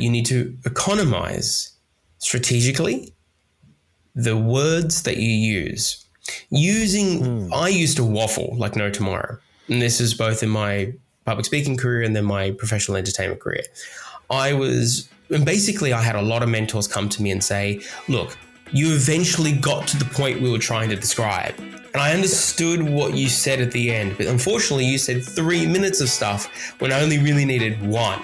that you need to economize strategically the words that you use. Using, mm. I used to waffle like no tomorrow. And this is both in my public speaking career and then my professional entertainment career. I was, and basically, I had a lot of mentors come to me and say, look, you eventually got to the point we were trying to describe. And I understood what you said at the end, but unfortunately, you said three minutes of stuff when I only really needed one.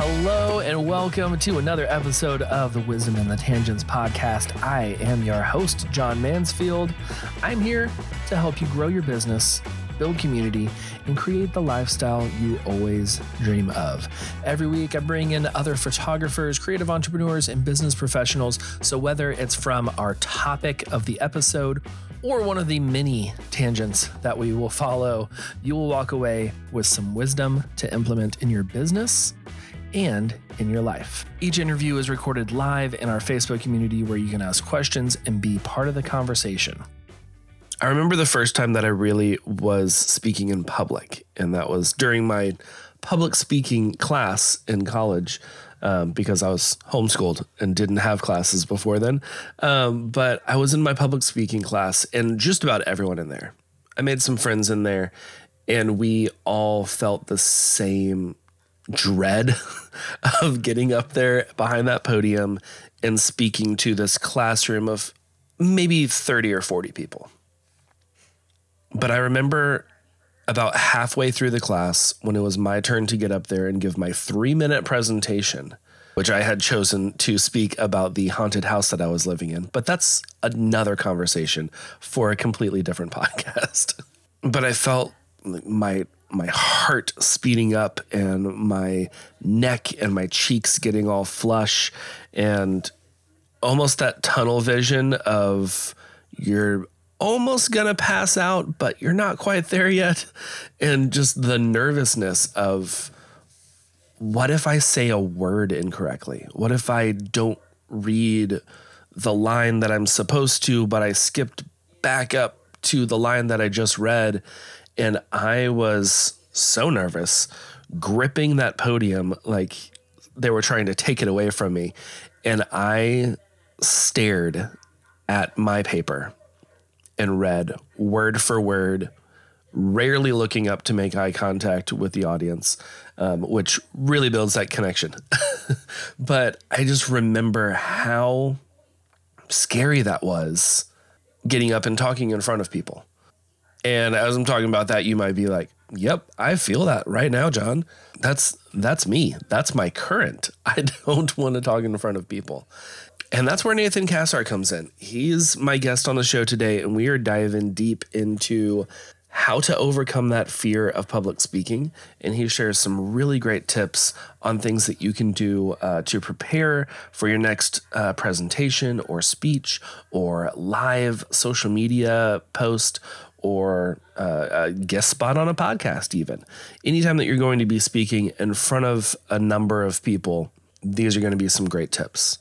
Hello, and welcome to another episode of the Wisdom and the Tangents podcast. I am your host, John Mansfield. I'm here to help you grow your business build community, and create the lifestyle you always dream of. Every week, I bring in other photographers, creative entrepreneurs, and business professionals. So, whether it's from our topic of the episode or one of the many tangents that we will follow, you will walk away with some wisdom to implement in your business and in your life. Each interview is recorded live in our Facebook community where you can ask questions and be part of the conversation. I remember the first time that I really was speaking in public, and that was during my public speaking class in college. Um, because I was homeschooled and didn't have classes before then. Um, but I was in my public speaking class, and just about everyone in there. I made some friends in there, and we all felt the same dread of getting up there behind that podium and speaking to this classroom of maybe 30 or 40 people. But I remember about halfway through the class when it was my turn to get up there and give my three minute presentation, which I had chosen to speak about the haunted house that I was living in. But that's another conversation for a completely different podcast. but I felt my my heart speeding up and my neck and my cheeks getting all flush and almost that tunnel vision of you're almost gonna pass out, but you're not quite there yet. And just the nervousness of what if I say a word incorrectly? What if I don't read the line that I'm supposed to, but I skipped back up to the line that I just read? And I was so nervous, gripping that podium like they were trying to take it away from me. And I stared at my paper and read word for word, rarely looking up to make eye contact with the audience, um, which really builds that connection. but I just remember how scary that was getting up and talking in front of people. And as I'm talking about that, you might be like, "Yep, I feel that right now, John. That's that's me. That's my current. I don't want to talk in front of people." And that's where Nathan Cassar comes in. He's my guest on the show today, and we are diving deep into how to overcome that fear of public speaking. And he shares some really great tips on things that you can do uh, to prepare for your next uh, presentation or speech or live social media post or uh, a guest spot on a podcast, even. Anytime that you're going to be speaking in front of a number of people, these are going to be some great tips.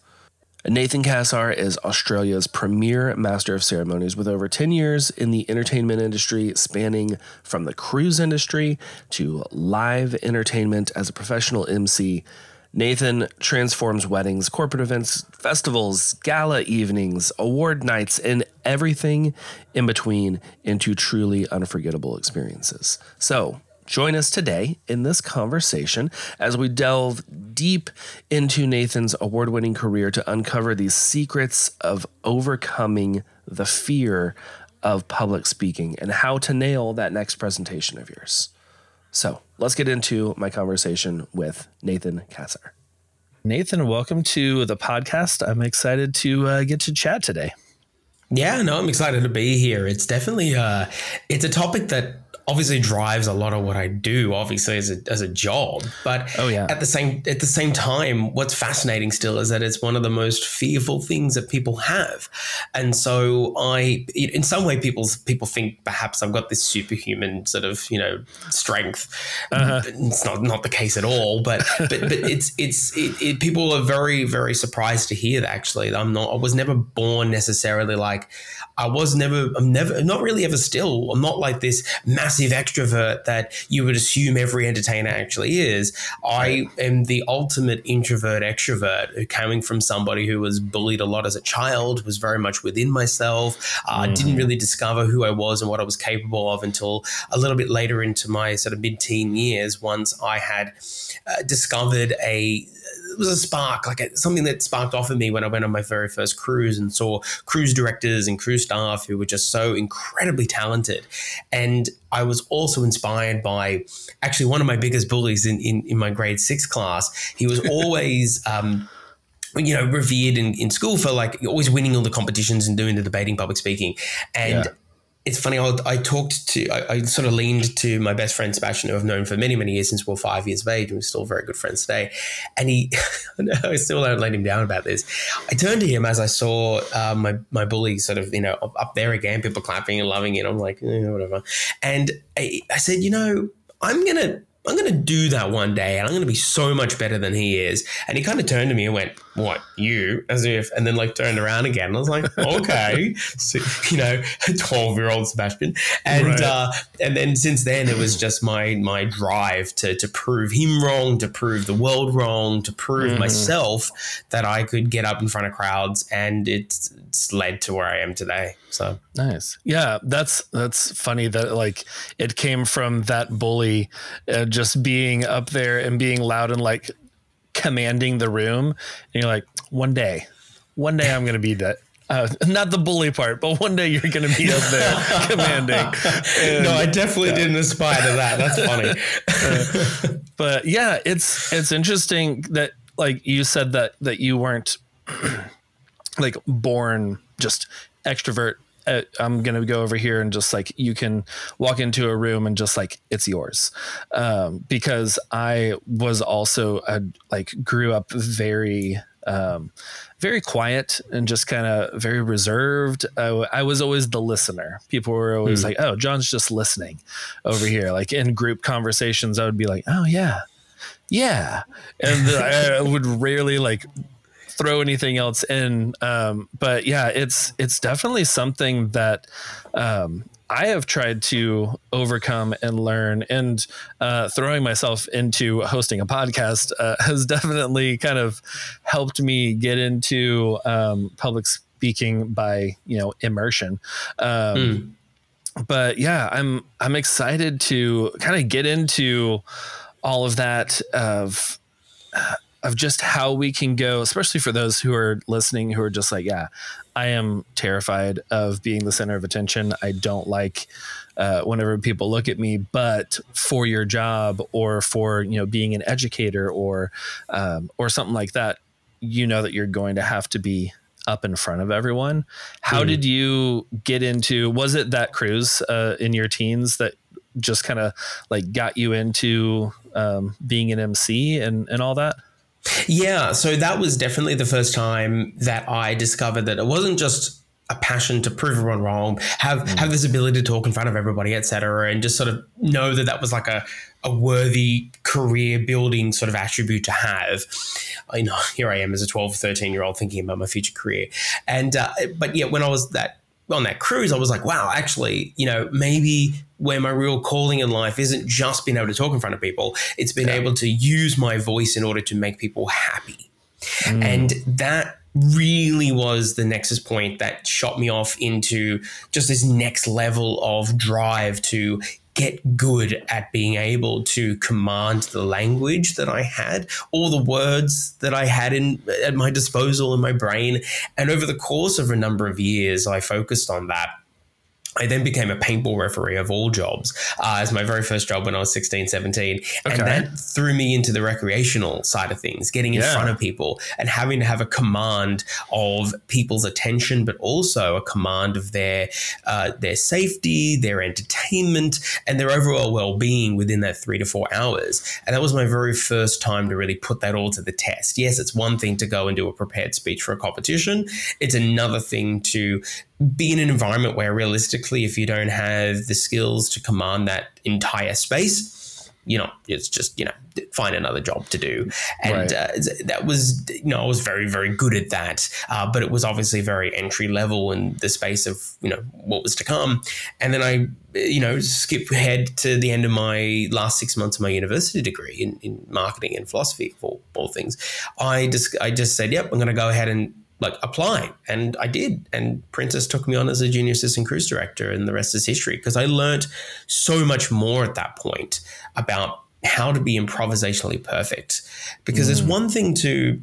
Nathan Cassar is Australia's premier master of ceremonies with over 10 years in the entertainment industry, spanning from the cruise industry to live entertainment as a professional MC. Nathan transforms weddings, corporate events, festivals, gala evenings, award nights, and everything in between into truly unforgettable experiences. So, Join us today in this conversation as we delve deep into Nathan's award winning career to uncover these secrets of overcoming the fear of public speaking and how to nail that next presentation of yours. So let's get into my conversation with Nathan Cassar. Nathan, welcome to the podcast. I'm excited to uh, get to chat today. Yeah, no, I'm excited to be here. It's definitely uh, it's a topic that obviously drives a lot of what I do, obviously as a as a job. But oh yeah, at the same at the same time, what's fascinating still is that it's one of the most fearful things that people have, and so I, in some way, people people think perhaps I've got this superhuman sort of you know strength. Uh-huh. It's not not the case at all, but but but it's it's it, it, people are very very surprised to hear that actually I'm not I was never born necessarily like I was never, I'm never, not really ever still. I'm not like this massive extrovert that you would assume every entertainer actually is. I am the ultimate introvert extrovert coming from somebody who was bullied a lot as a child, was very much within myself, uh, mm. didn't really discover who I was and what I was capable of until a little bit later into my sort of mid teen years once I had uh, discovered a it was a spark, like a, something that sparked off of me when I went on my very first cruise and saw cruise directors and cruise staff who were just so incredibly talented. And I was also inspired by actually one of my biggest bullies in, in, in my grade six class. He was always, um, you know, revered in, in school for like always winning all the competitions and doing the debating public speaking. And yeah it's funny. I, I talked to, I, I, sort of leaned to my best friend Sebastian, who I've known for many, many years since we are five years of age, and we're still very good friends today. And he, I still don't let him down about this. I turned to him as I saw uh, my my bully sort of, you know, up there again, people clapping and loving it. I'm like, eh, whatever. And I, I said, you know, I'm gonna I'm to do that one day and I'm to be so much better than he is. And he kind of turned to me and went, What, you? As if, and then like turned around again. I was like, Okay. so, you know, 12 year old Sebastian. And, right. uh, and then since then, it was just my, my drive to, to prove him wrong, to prove the world wrong, to prove mm-hmm. myself that I could get up in front of crowds. And it's, it's led to where I am today. So nice. Yeah. That's, that's funny that like it came from that bully. Uh, just being up there and being loud and like commanding the room. And you're like, one day, one day I'm going to be that. Uh, not the bully part, but one day you're going to be up there commanding. And, no, I definitely yeah. didn't aspire to that. That's funny. uh, but yeah, it's it's interesting that like you said that that you weren't like born just extrovert I'm gonna go over here and just like you can walk into a room and just like it's yours, um, because I was also a, like grew up very um, very quiet and just kind of very reserved. I, I, was always the listener. People were always mm. like, "Oh, John's just listening over here." Like in group conversations, I would be like, "Oh yeah, yeah," and I would rarely like throw anything else in. Um, but yeah, it's it's definitely something that um, I have tried to overcome and learn, and uh, throwing myself into hosting a podcast uh, has definitely kind of helped me get into um, public speaking by you know immersion. Mm. But yeah, I'm I'm excited to kind of get into all of that of of just how we can go, especially for those who are listening who are just like, yeah, I am terrified of being the center of attention. I don't like uh, whenever people look at me, but for your job or for you know being an educator or um, or something like that, you know that you're going to have to be up in front of everyone. How mm. did you get into? Was it that cruise uh, in your teens that just kind of like got you into um, being an MC and and all that? Yeah, so that was definitely the first time that I discovered that it wasn't just a passion to prove everyone wrong, have mm. have this ability to talk in front of everybody, etc., and just sort of know that that was like a a worthy career building sort of attribute to have. I know here I am as a 12, 13 year old thinking about my future career. And, uh, but yeah, when I was that on that cruise, I was like, wow, actually, you know, maybe where my real calling in life isn't just being able to talk in front of people, it's been yeah. able to use my voice in order to make people happy. Mm. And that really was the nexus point that shot me off into just this next level of drive to get good at being able to command the language that I had, all the words that I had in at my disposal in my brain. And over the course of a number of years, I focused on that I then became a paintball referee of all jobs uh, as my very first job when I was 16, 17. Okay. And that threw me into the recreational side of things, getting in yeah. front of people and having to have a command of people's attention, but also a command of their, uh, their safety, their entertainment, and their overall well being within that three to four hours. And that was my very first time to really put that all to the test. Yes, it's one thing to go and do a prepared speech for a competition, it's another thing to be in an environment where realistically, if you don't have the skills to command that entire space, you know, it's just, you know, find another job to do. And Right. uh, that was, you know, I was very, very good at that. Uh, but it was obviously very entry level in the space of, you know, what was to come. And then I, you know, skip ahead to the end of my last six months of my university degree in, in marketing and philosophy, for all, all things. I just, I just said, yep, I'm going to go ahead and like apply and I did. And Princess took me on as a junior assistant cruise director and the rest is history because I learned so much more at that point about how to be improvisationally perfect. Because it's mm. one thing to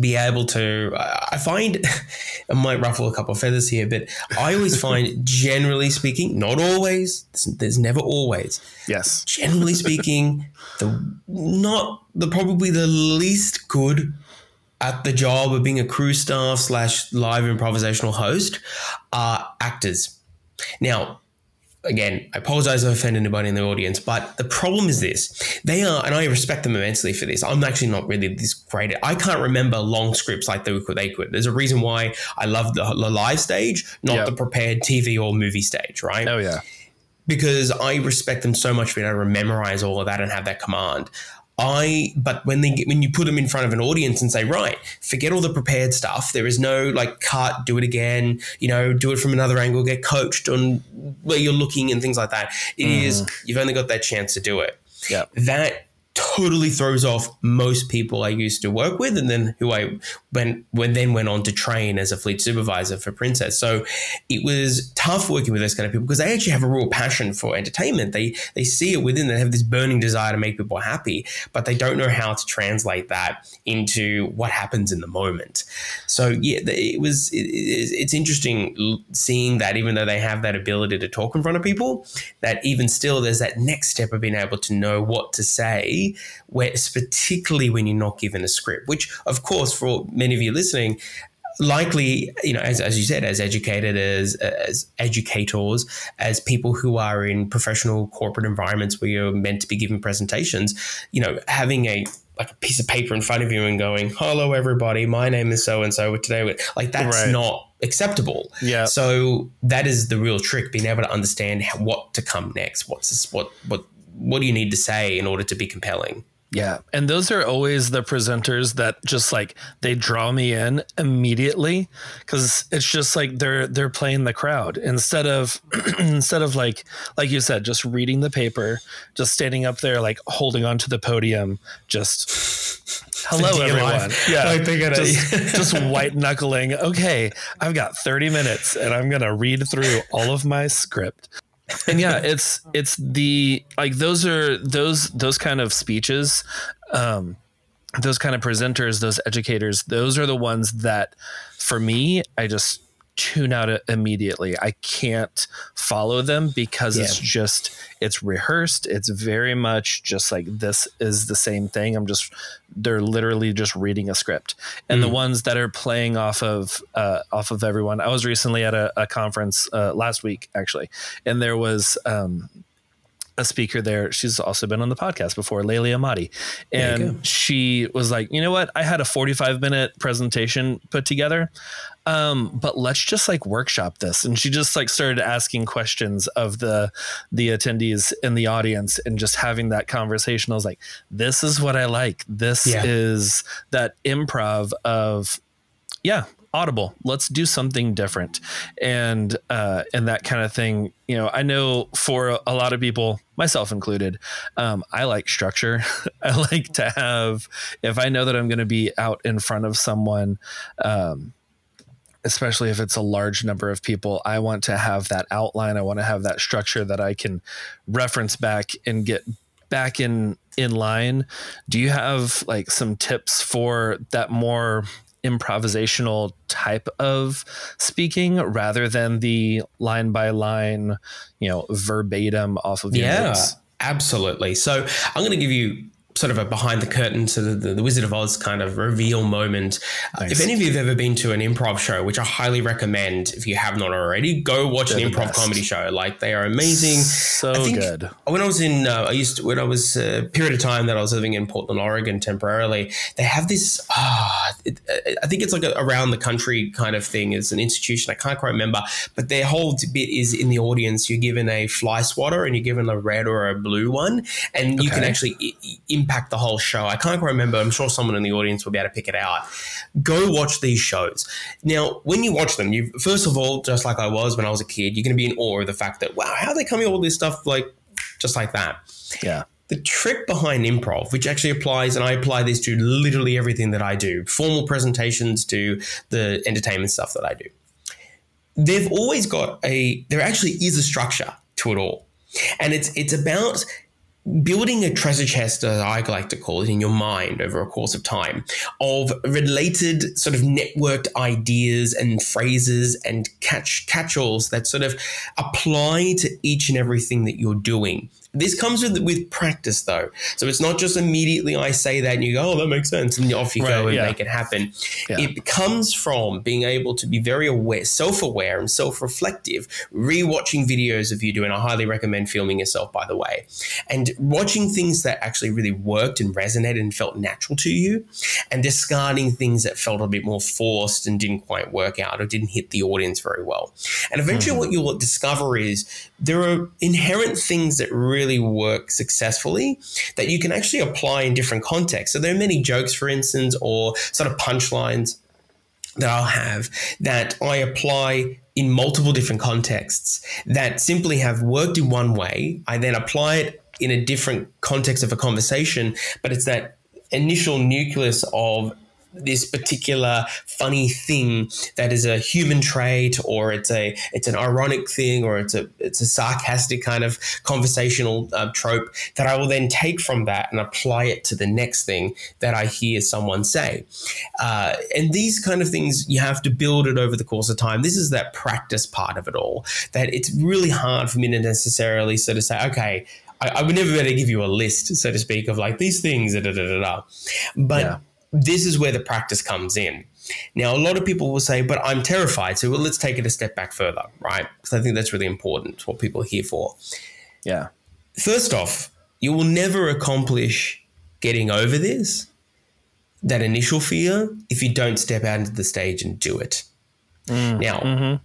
be able to I find I might ruffle a couple of feathers here but I always find generally speaking not always there's never always Yes. generally speaking, the not the probably the least good at the job of being a crew staff slash live improvisational host are actors. Now, again, I apologize if I offend anybody in the audience, but the problem is this. They are, and I respect them immensely for this. I'm actually not really this great at I can't remember long scripts like they could. They could. There's a reason why I love the, the live stage, not Yep. the prepared TV or movie stage, right? Oh yeah. because I respect them so much for being able to memorize all of that and have that command. I but when they get, when you put them in front of an audience and say right forget all the prepared stuff. There is no like cut do it again you know do it from another angle get coached on where you're looking and things like that It is mm. you've only got that chance to do it. Yeah. that totally throws off most people I used to work with, and then who I when when then went on to train as a fleet supervisor for Princess. So it was tough working with those kind of people because they actually have a real passion for entertainment. They they see it within. They have this burning desire to make people happy, but they don't know how to translate that into what happens in the moment. So yeah, it was. It, it's interesting seeing that even though they have that ability to talk in front of people, that even still there's that next step of being able to know what to say where particularly when you're not given a script, which of course for many of you listening, likely, you know, as, as you said, as educated as as educators, as people who are in professional corporate environments where you're meant to be giving presentations, you know, having a like a piece of paper in front of you and going, "Hello, everybody. My name is so and so." Today, we-" like that's Right. not acceptable. Yeah. So that is the real trick: being able to understand how, what to come next. What's this, what what what do you need to say in order to be compelling? Yeah. And those are always the presenters that just like they draw me in immediately cuz it's just like they're they're playing the crowd instead of instead of like like you said just reading the paper, just standing up there like holding onto the podium just hello everyone. Yeah. Like they gotta- just, just white knuckling. Okay, I've got 30 minutes and I'm going to read through all of my script and yeah it's it's the like those are those those kind of speeches um those kind of presenters those educators those are the ones that for me i just tune out immediately i can't follow them because it's just it's rehearsed it's very much just like this is the same thing i'm just they're literally just reading a script and the ones that are playing off of uh, off of everyone i was recently at a, a conference uh, last week actually and there was um, a speaker there. She's also been on the podcast before, Layli Amati. And she was like, you know what? I had a 45 minute presentation put together. Um, but let's just like workshop this. And she just like started asking questions of the the attendees in the audience and just having that conversation. I was like, this is what I like. This Yeah. is that improv of yeah audible let's do something different and uh and that kind of thing you know i know for a lot of people myself included um i like structure i like to have if i know that i'm going to be out in front of someone um especially if it's a large number of people i want to have that outline i want to have that structure that i can reference back and get back in in line do you have like some tips for that more improvisational type of speaking rather than the line by line, you know, verbatim off of your Yeah, notes. absolutely. So I'm going to give you sort of a behind the curtain to the, the, the Wizard of Oz kind of reveal moment. Nice. If any of you have ever been to an improv show, which I highly recommend if you have not already, go watch They're an improv best. comedy show. Like they are amazing. So good. When I was in, uh, I used to, when I was a uh, period of time that I was living in Portland, Oregon temporarily, they have this, uh, it, I think it's like a around the country kind of thing. It's an institution. I can't quite remember, but their whole bit is in the audience, you're given a fly swatter and you're given a red or a blue one, and you can actually I- impact the whole show. I can't quite remember. I'm sure someone in the audience will be able to pick it out. Go watch these shows. Now, when you watch them, you first of all, just like I was when I was a kid, you're going to be in awe of the fact that wow, how are they coming up with this stuff like just like that? Yeah. The trick behind improv, which actually applies, and I apply this to literally everything that I do, formal presentations to the entertainment stuff that I do. They've always got a. There actually is a structure to it all, and it's it's about building a treasure chest, as I like to call it, in your mind over a course of time of related sort of networked ideas and phrases and catch catch-alls that sort of apply to each and everything that you're doing. This comes with with practice, though. So it's not just immediately I say that and you go, "Oh, that makes sense," and off you right, go and yeah. make it happen. Yeah. It comes from being able to be very aware, self-aware, and self-reflective. Rewatching videos of you doing. I highly recommend filming yourself, by the way, and watching things that actually really worked and resonated and felt natural to you, and discarding things that felt a bit more forced and didn't quite work out or didn't hit the audience very well. And eventually, mm. what you'll discover is there are inherent things that really really work successfully that you can actually apply in different contexts. So there are many jokes, for instance, or sort of punchlines that I'll have that I apply in multiple different contexts that simply have worked in one way. I then apply it in a different context of a conversation, but it's that initial nucleus of this particular funny thing that is a human trait or it's a it's an ironic thing or it's a it's a sarcastic kind of conversational uh, trope that I will then take from that and apply it to the next thing that I hear someone say. Uh, and these kind of things you have to build it over the course of time. This is that practice part of it all that it's really hard for me to necessarily sort of say okay I, I would never be able to give you a list so to speak of like these things da, da, da, da, da. but yeah this is where the practice comes in. Now, a lot of people will say, but I'm terrified. So well, let's take it a step back further, right? Because I think that's really important, what people are here for. Yeah. First off, you will never accomplish getting over this, that initial fear, if you don't step out into the stage and do it. Mm, now, mm-hmm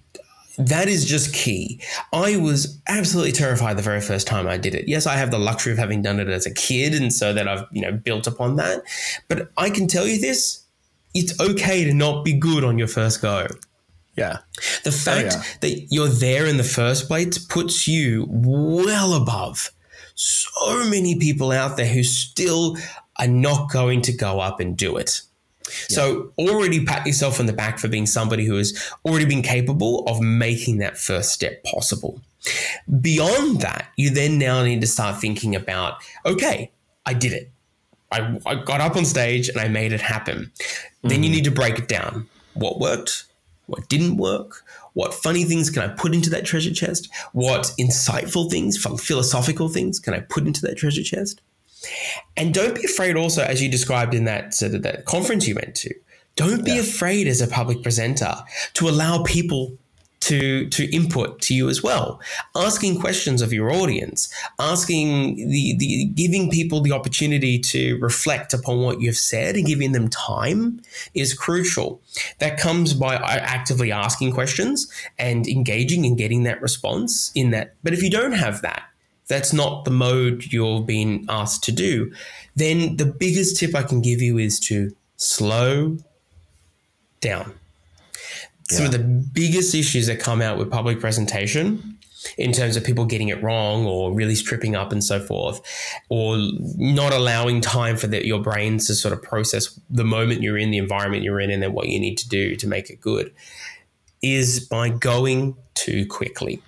that is just key. I was absolutely terrified the very first time I did it. Yes, I have the luxury of having done it as a kid, and so that I've you know built upon that. But I can tell you this: it's okay to not be good on your first go. Yeah. The oh, fact oh, yeah. that you're there in the first place puts you well above so many people out there who still are not going to go up and do it. So already pat yourself on the back for being somebody who has already been capable of making that first step possible. Beyond that, you then now need to start thinking about, okay, I did it. I, I got up on stage and I made it happen. Mm-hmm. Then you mm-hmm. need to break it down. What worked? What didn't work? What funny things can I put into that treasure chest? What insightful things, philosophical things can I put into that treasure chest? And don't be afraid also, as you described in that, sort of that conference you went to, don't be yeah. afraid as a public presenter to allow people to to input to you as well. Asking questions of your audience asking the, the giving people the opportunity to reflect upon what you've said and giving them time is crucial. That comes by uh, actively asking questions and engaging and getting that response in that. But if you don't have that that's not the mode you're being asked to do, then the biggest tip I can give you is to slow down. Yeah. Some of the biggest issues that come out with public presentation in terms of people getting it wrong or really stripping up and so forth, or not allowing time for the, your brains to sort of process the moment you're in, the environment you're in, and then what you need to do to make it good, is by going too quickly.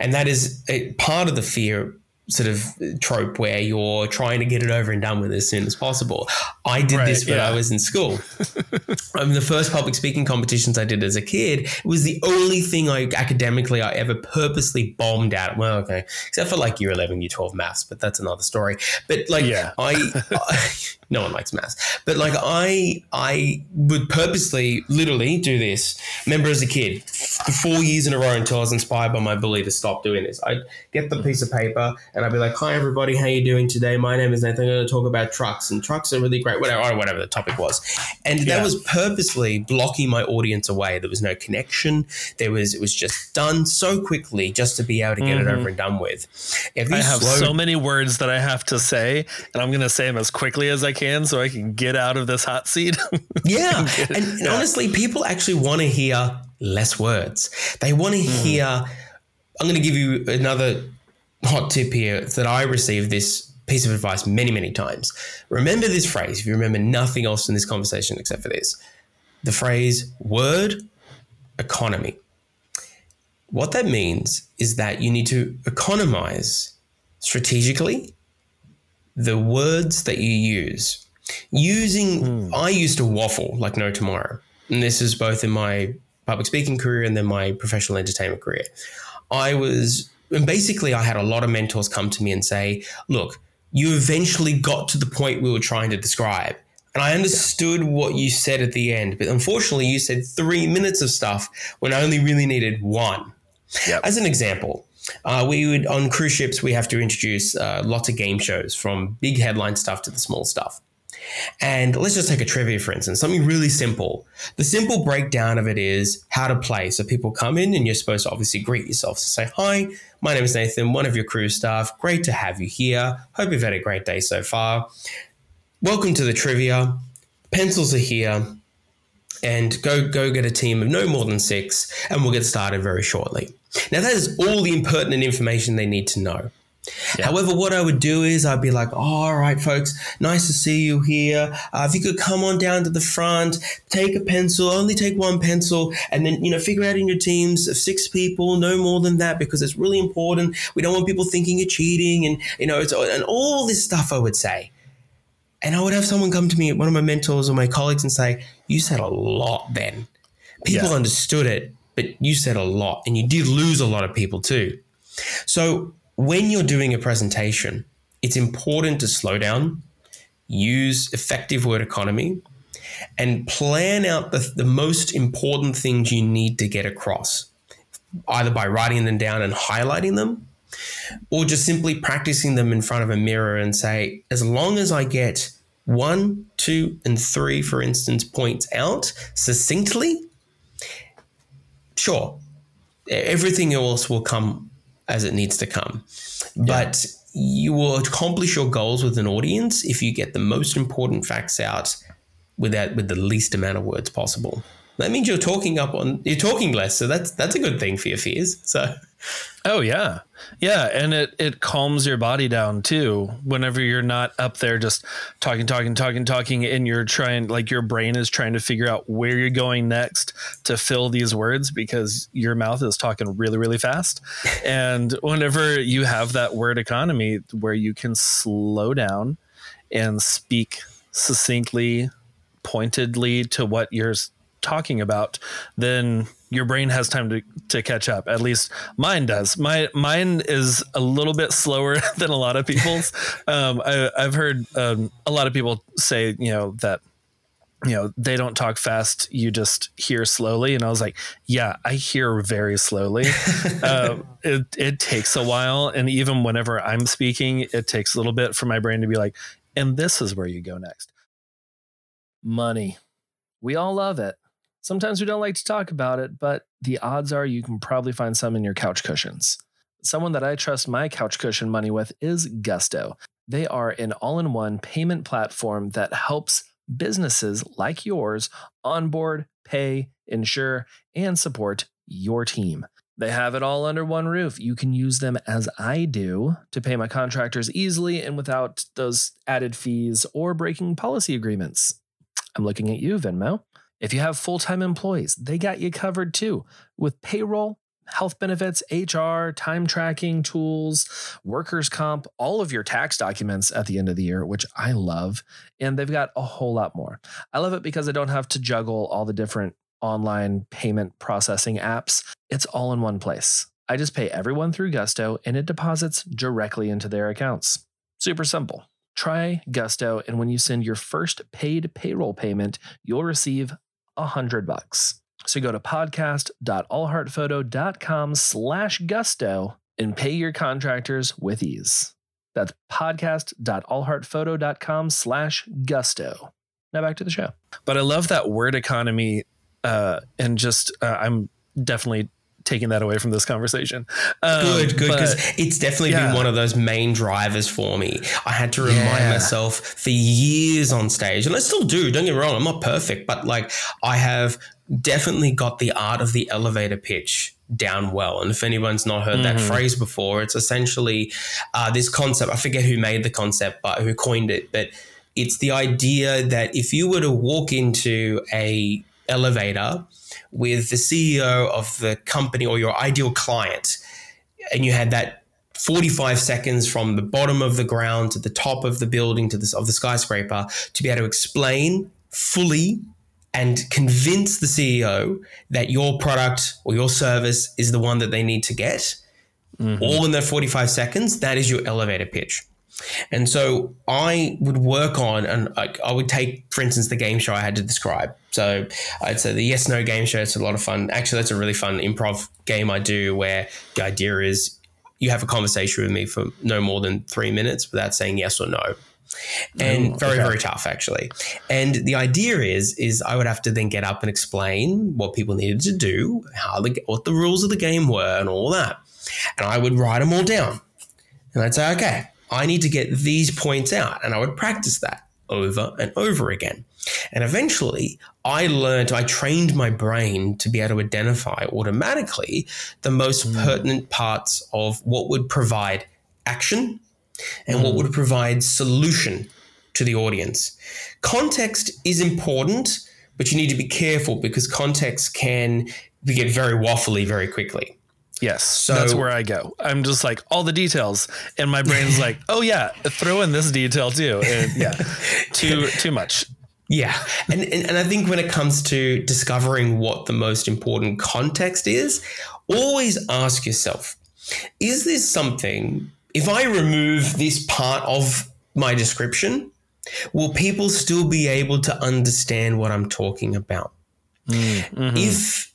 And that is a, part of the fear sort of trope where you're trying to get it over and done with as soon as possible. I did right, this when yeah. I was in school. I mean, um, the first public speaking competitions I did as a kid it was the only thing I academically I ever purposely bombed out. Well, okay, except for like year eleven, year twelve maths, but that's another story. But like, yeah. I, I no one likes maths, but like I I would purposely, literally do this. Remember as a kid, for four years in a row until I was inspired by my bully to stop doing this. I'd get the piece of paper and I'd be like, "Hi everybody, how you doing today? My name is Nathan. I'm going to talk about trucks, and trucks are really great. Whatever, or whatever the topic was." And yeah. that was purposely blocking my audience away. There was no connection. There was it was just done so quickly just to be able to get mm-hmm. it over and done with. If I have slowed- so many words that I have to say, and I'm going to say them as quickly as I can so I can get out of this hot seat. yeah, and, and yeah. honestly, people actually want to hear less words. They want to mm. hear. I'm going to give you another hot tip here that I received this piece of advice many, many times. Remember this phrase if you remember nothing else in this conversation except for this the phrase word economy. What that means is that you need to economize strategically the words that you use. Using, mm. I used to waffle like no tomorrow. And this is both in my public speaking career and then my professional entertainment career. I was, and basically, I had a lot of mentors come to me and say, look, you eventually got to the point we were trying to describe. And I understood what you said at the end, but unfortunately, you said three minutes of stuff when I only really needed one. Yep. As an example, uh, we would on cruise ships we have to introduce uh, lots of game shows from big headline stuff to the small stuff. And let's just take a trivia, for instance, something really simple. The simple breakdown of it is how to play. So people come in and you're supposed to obviously greet yourself. So say, Hi, my name is Nathan, one of your crew staff. Great to have you here. Hope you've had a great day so far. Welcome to the trivia. Pencils are here. And go go get a team of no more than six, and we'll get started very shortly. Now that is all the impertinent information they need to know. Yeah. However, what I would do is I'd be like, oh, all right, folks, nice to see you here. Uh, if you could come on down to the front, take a pencil, only take one pencil, and then, you know, figure out in your teams of six people, no more than that, because it's really important. We don't want people thinking you're cheating and, you know, it's and all this stuff I would say. And I would have someone come to me, one of my mentors or my colleagues, and say, you said a lot then. People yeah. understood it, but you said a lot, and you did lose a lot of people too. So when you're doing a presentation, it's important to slow down, use effective word economy, and plan out the, the most important things you need to get across, either by writing them down and highlighting them, or just simply practicing them in front of a mirror and say, as long as I get one, two, and three, for instance, points out succinctly, sure, everything else will come as it needs to come. But you will accomplish your goals with an audience if you get the most important facts out without with the least amount of words possible. That means you're talking up on you're talking less, so that's that's a good thing for your fears. So Oh yeah. Yeah, and it it calms your body down too whenever you're not up there just talking talking talking talking and you're trying like your brain is trying to figure out where you're going next to fill these words because your mouth is talking really really fast. and whenever you have that word economy where you can slow down and speak succinctly pointedly to what you're talking about, then your brain has time to, to catch up. At least mine does. My mine is a little bit slower than a lot of people's. Um, I, have heard um, a lot of people say, you know, that you know they don't talk fast you just hear slowly and i was like yeah i hear very slowly uh, it, it takes a while and even whenever i'm speaking it takes a little bit for my brain to be like and this is where you go next money we all love it Sometimes we don't like to talk about it, but the odds are you can probably find some in your couch cushions. Someone that I trust my couch cushion money with is Gusto. They are an all in one payment platform that helps businesses like yours onboard, pay, insure, and support your team. They have it all under one roof. You can use them as I do to pay my contractors easily and without those added fees or breaking policy agreements. I'm looking at you, Venmo. If you have full time employees, they got you covered too with payroll, health benefits, HR, time tracking tools, workers' comp, all of your tax documents at the end of the year, which I love. And they've got a whole lot more. I love it because I don't have to juggle all the different online payment processing apps. It's all in one place. I just pay everyone through Gusto and it deposits directly into their accounts. Super simple. Try Gusto, and when you send your first paid payroll payment, you'll receive a hundred bucks. So go to podcast.allheartphoto.com slash gusto and pay your contractors with ease. That's podcast.allheartphoto.com slash gusto. Now back to the show. But I love that word economy uh, and just uh, I'm definitely taking that away from this conversation. Um, good, good, because it's definitely yeah. been one of those main drivers for me. I had to remind yeah. myself for years on stage, and I still do. Don't get me wrong, I'm not perfect, but like I have definitely got the art of the elevator pitch down well. And if anyone's not heard mm-hmm. that phrase before, it's essentially uh, this concept. I forget who made the concept, but who coined it, but it's the idea that if you were to walk into a elevator with the CEO of the company or your ideal client, and you had that 45 seconds from the bottom of the ground to the top of the building to the, of the skyscraper to be able to explain fully and convince the CEO that your product or your service is the one that they need to get, mm-hmm. all in that 45 seconds, that is your elevator pitch. And so I would work on, and I would take, for instance, the game show I had to describe. So I'd say the yes no game show. It's a lot of fun. Actually, that's a really fun improv game I do where the idea is you have a conversation with me for no more than three minutes without saying yes or no. And oh, very, okay. very tough actually. And the idea is, is I would have to then get up and explain what people needed to do, how the what the rules of the game were, and all that. And I would write them all down. And I'd say, okay, I need to get these points out. And I would practice that over and over again. And eventually, I learned, I trained my brain to be able to identify automatically the most mm. pertinent parts of what would provide action and mm. what would provide solution to the audience. Context is important, but you need to be careful because context can get very waffly very quickly. Yes, so that's where I go. I'm just like all the details, and my brain's like, "Oh yeah, throw in this detail too." And yeah, too too much. Yeah, and, and and I think when it comes to discovering what the most important context is, always ask yourself: Is this something? If I remove this part of my description, will people still be able to understand what I'm talking about? Mm, mm-hmm. If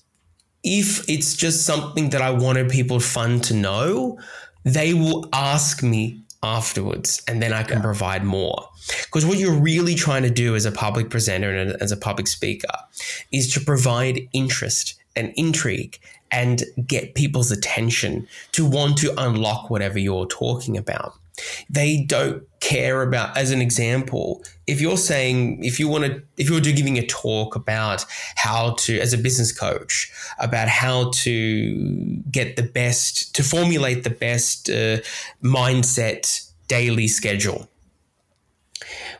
if it's just something that I wanted people fun to know, they will ask me afterwards and then I can yeah. provide more. Because what you're really trying to do as a public presenter and as a public speaker is to provide interest and intrigue and get people's attention to want to unlock whatever you're talking about. They don't care about, as an example, if you're saying, if you want to, if you're giving a talk about how to, as a business coach, about how to get the best, to formulate the best uh, mindset daily schedule.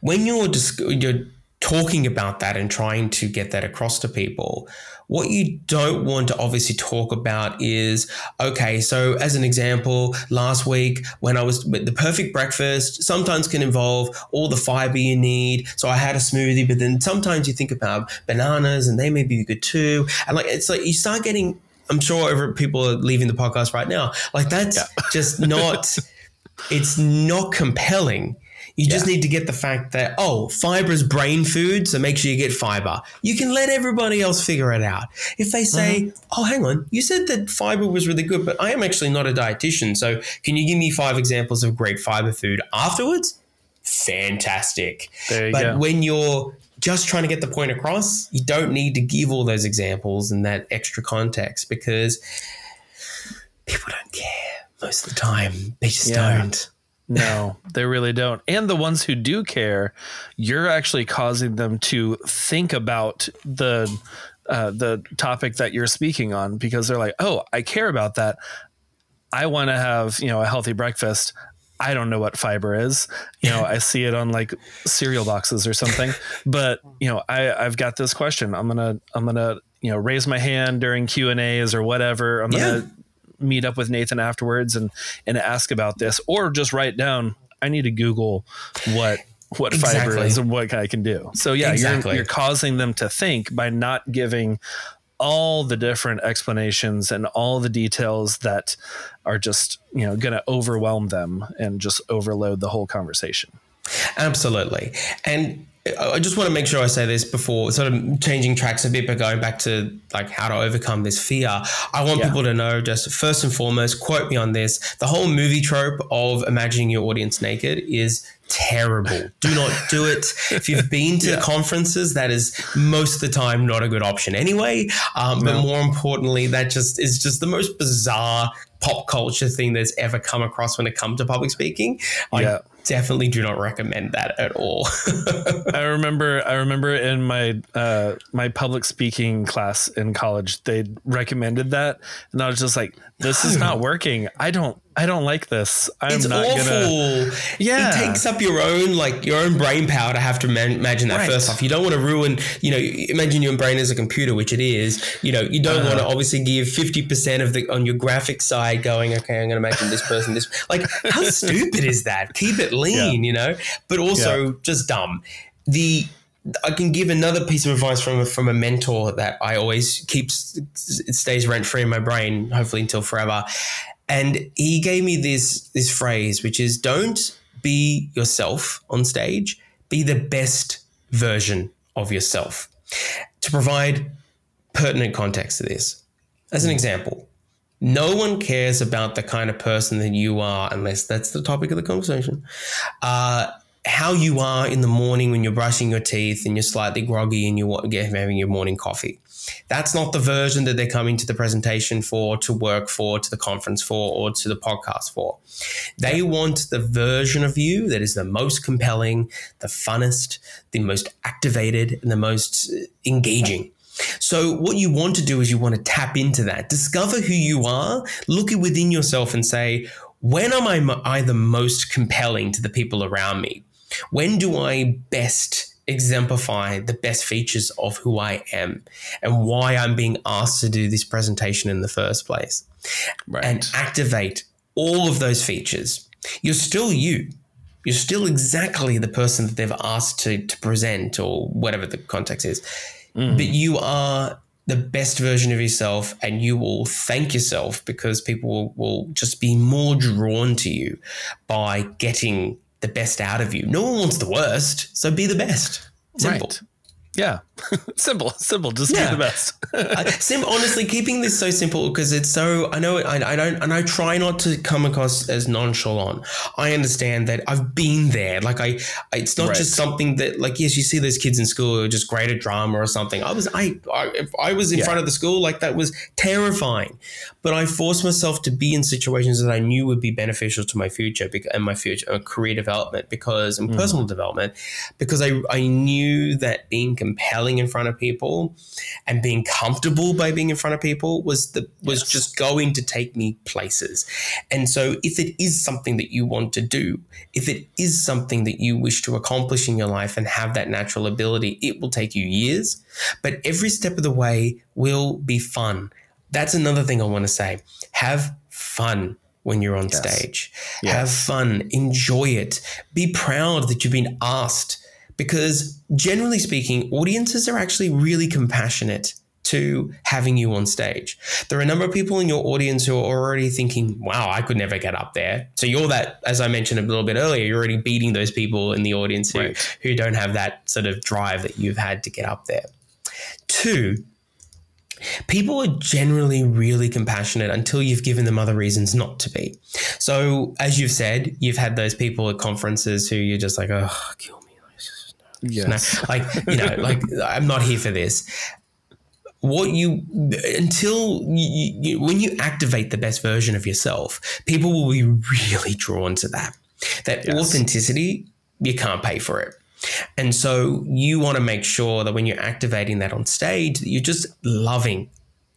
When you're, just, you're talking about that and trying to get that across to people, what you don't want to obviously talk about is okay, so as an example, last week when I was the perfect breakfast sometimes can involve all the fiber you need. So I had a smoothie, but then sometimes you think about bananas and they may be good too. And like it's like you start getting I'm sure people are leaving the podcast right now. Like that's yeah. just not it's not compelling you just need to get the fact that, oh, fiber is brain food, so make sure you get fiber. You can let everybody else figure it out. If they say, mm-hmm. oh, hang on, you said that fiber was really good, but I am actually not a dietitian. So can you give me five examples of great fiber food afterwards? Fantastic. but go. when you're just trying to get the point across, you don't need to give all those examples and that extra context because people don't care most of the time. They just yeah. don't. No, they really don't. And the ones who do care, you're actually causing them to think about the uh, the topic that you're speaking on because they're like, "Oh, I care about that. I want to have you know a healthy breakfast. I don't know what fiber is. You know, I see it on like cereal boxes or something. But you know, I I've got this question. I'm gonna I'm gonna you know raise my hand during Q and A's or whatever. I'm gonna meet up with Nathan afterwards and and ask about this, or just write down. I need to Google what what exactly. fiber is and what I can do. So yeah, exactly. you're, you're causing them to think by not giving all the different explanations and all the details that are just you know going to overwhelm them and just overload the whole conversation absolutely and I just want to make sure I say this before sort of changing tracks a bit, but going back to like how to overcome this fear. I want yeah. people to know just first and foremost, quote me on this. The whole movie trope of imagining your audience naked is terrible. Do not do it. If you've been to yeah. conferences, that is most of the time not a good option anyway. Um, no. But more importantly, that just is just the most bizarre pop culture thing that's ever come across when it comes to public speaking. Yeah. Definitely do not recommend that at all. I remember I remember in my uh, my public speaking class in college, they recommended that, and I was just like, "This is not working. I don't I don't like this. I'm it's not awful. gonna. Yeah, it takes up your own like your own brain power to have to man- imagine that right. first off. You don't want to ruin. You know, imagine your brain as a computer, which it is. You know, you don't uh, want to obviously give fifty percent of the on your graphic side going. Okay, I'm going to imagine this person. This like how stupid is that? Keep it lean. Yeah. You know, but also yeah. just dumb. The I can give another piece of advice from a, from a mentor that I always keeps it stays rent free in my brain, hopefully until forever. And he gave me this this phrase, which is don't be yourself on stage, be the best version of yourself. To provide pertinent context to this, as an example, no one cares about the kind of person that you are unless that's the topic of the conversation. Uh, how you are in the morning when you're brushing your teeth and you're slightly groggy and you're having your morning coffee. That's not the version that they're coming to the presentation for, to work for, to the conference for, or to the podcast for. They want the version of you that is the most compelling, the funnest, the most activated, and the most uh, engaging. So, what you want to do is you want to tap into that, discover who you are, look within yourself and say, when am I, I the most compelling to the people around me? When do I best exemplify the best features of who I am and why I'm being asked to do this presentation in the first place? Right. And activate all of those features. You're still you. You're still exactly the person that they've asked to, to present or whatever the context is. Mm. But you are the best version of yourself and you will thank yourself because people will, will just be more drawn to you by getting the best out of you. No one wants the worst, so be the best. Simple. Right. Yeah, simple, simple. Just yeah. be the best. uh, sim- honestly, keeping this so simple because it's so. I know. I, I don't, and I try not to come across as nonchalant. I understand that I've been there. Like I, it's not right. just something that, like, yes, you see those kids in school who are just great at drama or something. I was, I, I, if I was in yeah. front of the school, like that was terrifying. But I forced myself to be in situations that I knew would be beneficial to my future and my future uh, career development because and mm. personal development because I, I knew that being compelling in front of people and being comfortable by being in front of people was the was yes. just going to take me places. And so if it is something that you want to do, if it is something that you wish to accomplish in your life and have that natural ability, it will take you years, but every step of the way will be fun. That's another thing I want to say. Have fun when you're on yes. stage. Yes. Have fun, enjoy it. Be proud that you've been asked because generally speaking, audiences are actually really compassionate to having you on stage. There are a number of people in your audience who are already thinking, wow, I could never get up there. So you're that, as I mentioned a little bit earlier, you're already beating those people in the audience who, right. who don't have that sort of drive that you've had to get up there. Two, people are generally really compassionate until you've given them other reasons not to be. So, as you've said, you've had those people at conferences who you're just like, oh, Yes. like, you know, like I'm not here for this. What you until you, you, when you activate the best version of yourself, people will be really drawn to that. That yes. authenticity, you can't pay for it. And so you want to make sure that when you're activating that on stage, that you're just loving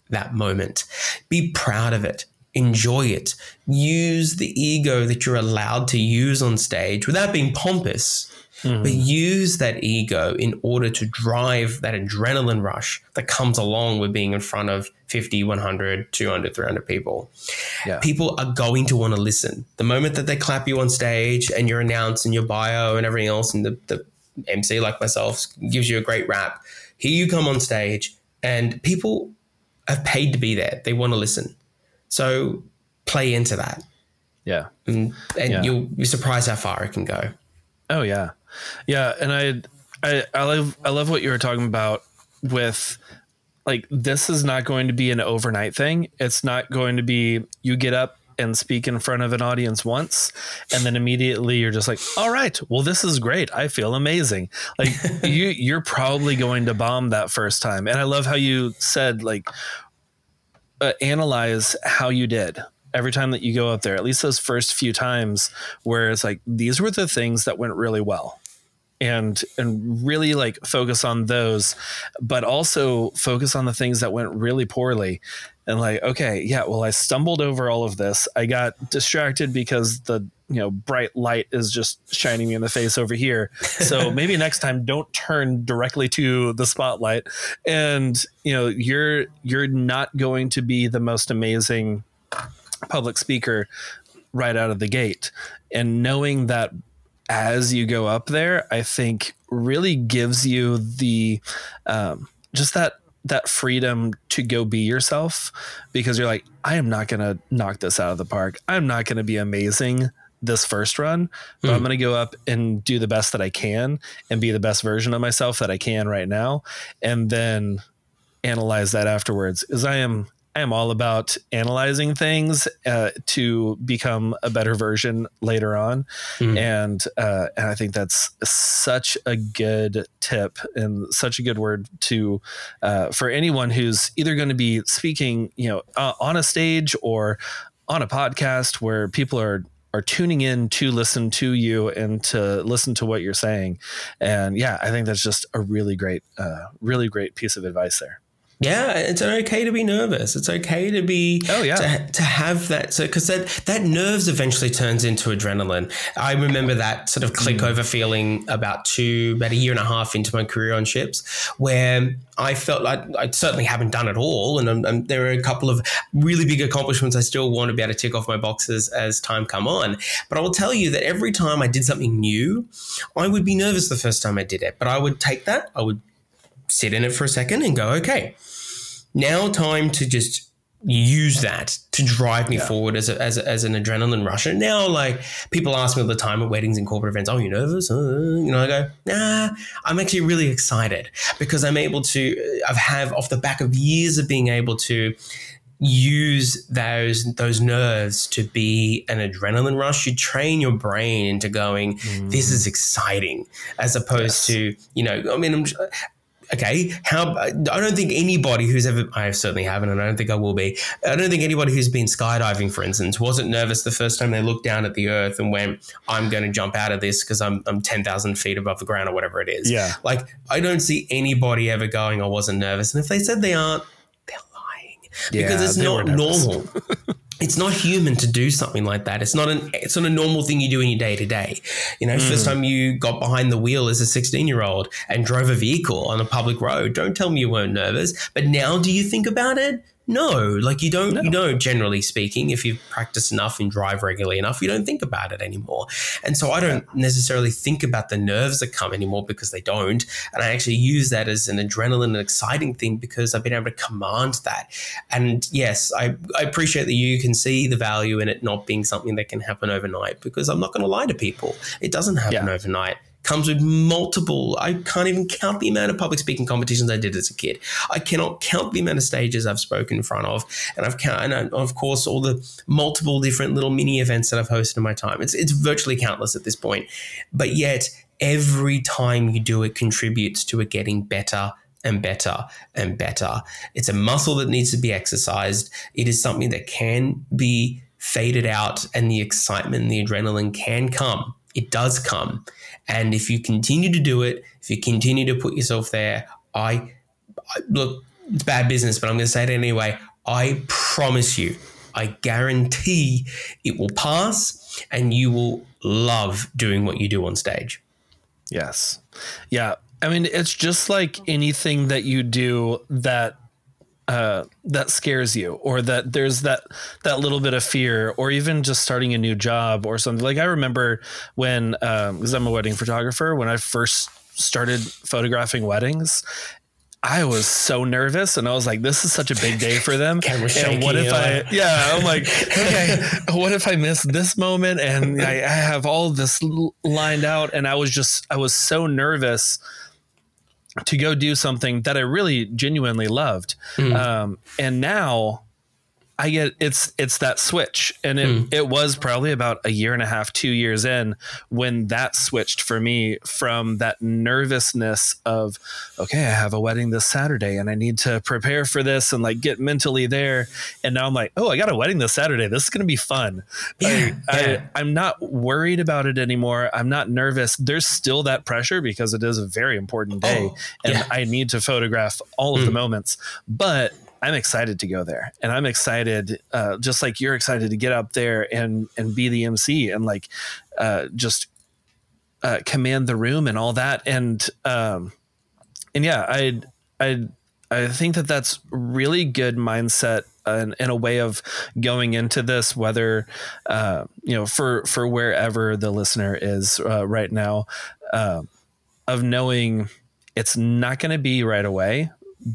that moment. Be proud of it. Enjoy it. Use the ego that you're allowed to use on stage without being pompous mm-hmm. but use that ego in order to drive that adrenaline rush that comes along with being in front of 50, 100, 200, 300 people. Yeah. People are going to want to listen. The moment that they clap you on stage and you're announced and your bio and everything else, and the, the MC like myself gives you a great rap, here you come on stage and people have paid to be there. They want to listen. So play into that. Yeah. And, and yeah. you'll be surprised how far it can go. Oh yeah. Yeah. And I, I, I love, I love what you were talking about with like, this is not going to be an overnight thing. It's not going to be, you get up and speak in front of an audience once and then immediately you're just like all right well this is great i feel amazing like you you're probably going to bomb that first time and i love how you said like uh, analyze how you did every time that you go up there at least those first few times where it's like these were the things that went really well and and really like focus on those but also focus on the things that went really poorly. And like okay yeah well i stumbled over all of this. I got distracted because the you know bright light is just shining me in the face over here. So maybe next time don't turn directly to the spotlight. And you know you're you're not going to be the most amazing public speaker right out of the gate. And knowing that as you go up there i think really gives you the um, just that that freedom to go be yourself because you're like, I am not going to knock this out of the park. I'm not going to be amazing this first run, but mm. I'm hmm. going to go up and do the best that I can and be the best version of myself that I can right now. And then analyze that afterwards. As I am I am all about analyzing things uh, to become a better version later on, mm. and uh, and I think that's such a good tip and such a good word to uh, for anyone who's either going to be speaking, you know, uh, on a stage or on a podcast where people are are tuning in to listen to you and to listen to what you're saying, and yeah, I think that's just a really great, uh, really great piece of advice there. Yeah, it's okay to be nervous. It's okay to be oh yeah to, to have that. So because that that nerves eventually turns into adrenaline. I remember that sort of click mm. over feeling about two about a year and a half into my career on ships, where I felt like I certainly haven't done it all, and, and there are a couple of really big accomplishments I still want to be able to tick off my boxes as time come on. But I will tell you that every time I did something new, I would be nervous the first time I did it, but I would take that. I would sit in it for a second and go, okay, now time to just use that to drive me yeah. forward as, a, as, a, as an adrenaline rush. And now, like, people ask me all the time at weddings and corporate events, oh, you nervous? Uh, you know, I go, nah, I'm actually really excited because I'm able to, I've have off the back of years of being able to use those those nerves to be an adrenaline rush you train your brain into going mm. this is exciting as opposed yes. to you know i mean I'm, okay, how I don't think anybody who's ever I certainly haven't, and I don't think I will be. I don't think anybody who's been skydiving, for instance, wasn't nervous the first time they looked down at the earth and went, "I'm going to jump out of this because I'm I'm ten thousand feet above the ground or whatever it is." Yeah, like I don't see anybody ever going, "I wasn't nervous," and if they said they aren't, they're lying yeah, because it's not normal. it's not human to do something like that. It's not an it's not a normal thing you do in your day to day. You know, mm. first time you got behind the wheel as a 16 year old and drove a vehicle on a public road, don't tell me you weren't nervous. But now do you think about it? No, like you don't, no. you know, generally speaking, if you've practiced enough and drive regularly enough, you don't think about it anymore. And so I don't necessarily think about the nerves that come anymore because they don't. And I actually use that as an adrenaline and exciting thing because I've been able to command that. And yes, I, I appreciate that you can see the value in it not being something that can happen overnight because I'm not going to lie to people. It doesn't happen yeah. overnight comes with multiple. I can't even count the amount of public speaking competitions I did as a kid. I cannot count the amount of stages I've spoken in front of, and I've count, and uh, of course all the multiple different little mini events that I've hosted in my time. It's it's virtually countless at this point, but yet every time you do it contributes to it getting better and better and better. It's a muscle that needs to be exercised. It is something that can be faded out, and the excitement and the adrenaline can come. It does come. And if you continue to do it, if you continue to put yourself there, I, I look, it's bad business, but I'm going to say it anyway. I promise you, I guarantee it will pass and you will love doing what you do on stage. Yes. Yeah. I mean, it's just like anything that you do that uh, that scares you or that there's that that little bit of fear or even just starting a new job or something like i remember when because um, i'm a wedding photographer when i first started photographing weddings I was so nervous and I was like, this is such a big day for them. and what if I, yeah, I'm like, okay, what if I miss this moment? And I, I have all this lined out. And I was just, I was so nervous to go do something that I really genuinely loved. Mm. Um, and now I get it's it's that switch, and it mm. it was probably about a year and a half, two years in when that switched for me from that nervousness of okay, I have a wedding this Saturday, and I need to prepare for this and like get mentally there, and now I'm like, oh, I got a wedding this Saturday. This is gonna be fun. Yeah, I, yeah. I, I'm not worried about it anymore. I'm not nervous. There's still that pressure because it is a very important day, oh, and yeah. I need to photograph all of mm. the moments, but I'm excited to go there, and I'm excited, uh, just like you're excited to get up there and and be the MC and like uh, just uh, command the room and all that. And um, and yeah, I I I think that that's really good mindset and, and, a way of going into this, whether uh, you know for for wherever the listener is uh, right now, uh, of knowing it's not going to be right away,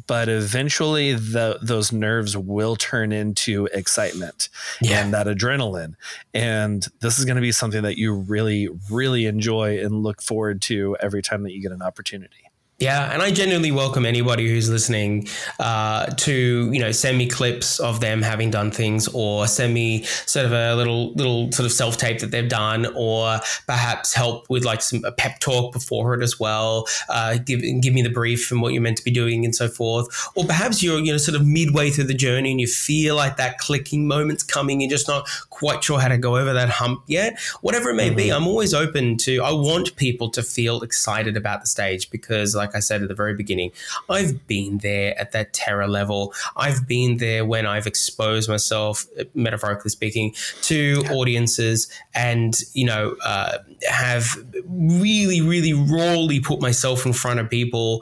but eventually the, those nerves will turn into excitement yeah. and that adrenaline and this is going to be something that you really really enjoy and look forward to every time that you get an opportunity yeah, and I genuinely welcome anybody who's listening uh, to you know send me clips of them having done things, or send me sort of a little little sort of self tape that they've done, or perhaps help with like some a pep talk before it as well. Uh, give give me the brief and what you're meant to be doing and so forth, or perhaps you're you know sort of midway through the journey and you feel like that clicking moment's coming, you're just not quite sure how to go over that hump yet. Whatever it may mm-hmm. be, I'm always open to. I want people to feel excited about the stage because like I said at the very beginning, I've been there at that terror level. I've been there when I've exposed myself, metaphorically speaking, to yeah. audiences and, you know, uh, have really, really rawly put myself in front of people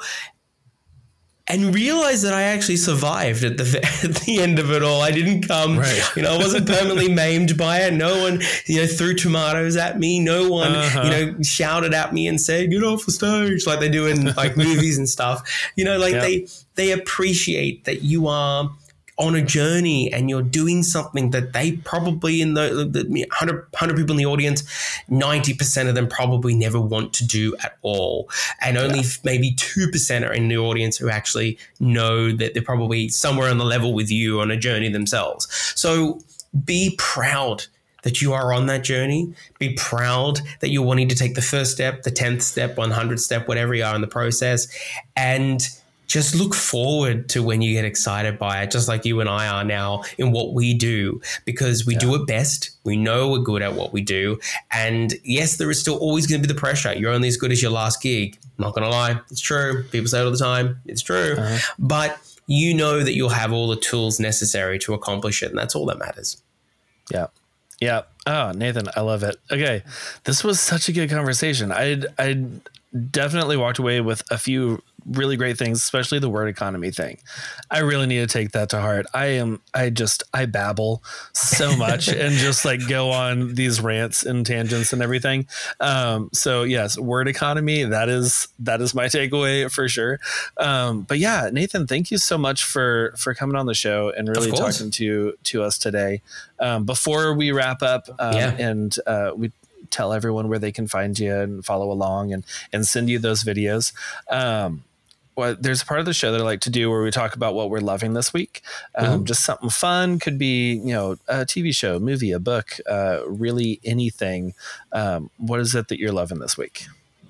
and realized that I actually survived at the at the end of it all. I didn't come, right. you know, I wasn't permanently maimed by it. No one, you know, threw tomatoes at me. No one, uh-huh. you know, shouted at me and said, "Get off the stage," like they do in like movies and stuff. You know, like yep. they they appreciate that you are on a journey and you're doing something that they probably in the, the 100, 100 people in the audience 90% of them probably never want to do at all and only yeah. maybe 2% are in the audience who actually know that they're probably somewhere on the level with you on a journey themselves so be proud that you are on that journey. Be proud that you're wanting to take the first step, the 10th step, 100th step, whatever you are in the process. And just look forward to when you get excited by it, just like you and I are now in what we do, because we yeah. do it best. We know we're good at what we do. And yes, there is still always going to be the pressure. You're only as good as your last gig. I'm not going to lie. It's true. People say it all the time. It's true. Uh-huh. But you know that you'll have all the tools necessary to accomplish it. And that's all that matters. Yeah. Yeah. Oh, Nathan, I love it. Okay. This was such a good conversation. I I definitely walked away with a few really great things, especially the word economy thing. I really need to take that to heart. I am, I just, I babble so much and just like go on these rants and tangents and everything. Um, so yes, word economy, that is, that is my takeaway for sure. Um, but yeah, Nathan, thank you so much for, for coming on the show and really talking to, to us today. Um, before we wrap up, um, yeah. and, uh, we, tell everyone where they can find you and follow along and and send you those videos. Um, well, there's a part of the show that I like to do where we talk about what we're loving this week. Um, mm-hmm. Just something fun could be, you know, a TV show, movie, a book, uh, really anything. Um, what is it that you're loving this week?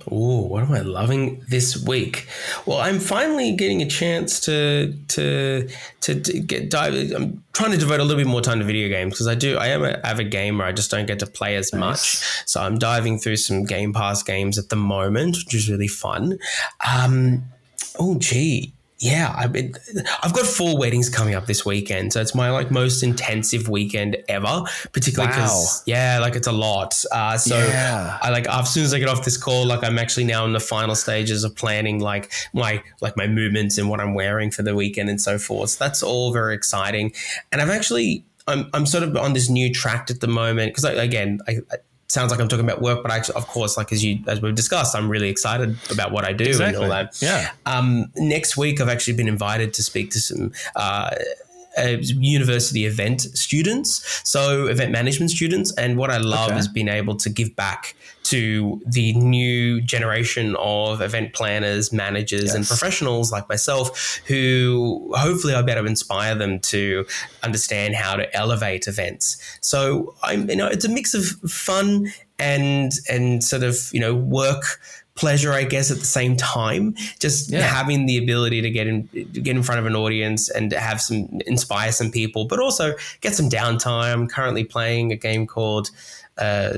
Oh, what am I loving this week? Well, I'm finally getting a chance to to to, to get dive. I'm trying to devote a little bit more time to video games because I do. I am an avid gamer. I just don't get to play as nice. much. So I'm diving through some Game Pass games at the moment, which is really fun. Um, oh, gee, yeah, I've been, I've got four weddings coming up this weekend, so it's my like most intensive weekend ever. Particularly because wow. yeah, like it's a lot. Uh, so yeah. I like as soon as I get off this call, like I'm actually now in the final stages of planning like my like my movements and what I'm wearing for the weekend and so forth. So that's all very exciting, and I've actually I'm, I'm sort of on this new track at the moment because again I, sounds like I'm talking about work, but actually, of course, like as you as we've discussed, I'm really excited about what I do exactly. and all that. Yeah. Um, next week, I've actually been invited to speak to some. Uh, uh, university event students, so event management students. And what I love okay. is being able to give back to the new generation of event planners, managers, yes. and professionals like myself who hopefully I'll be able to inspire them to understand how to elevate events. So I'm, you know, it's a mix of fun and and sort of you know work pleasure, I guess, at the same time. Just yeah. having the ability to get in get in front of an audience and have some inspire some people, but also get some downtime. I'm currently playing a game called uh,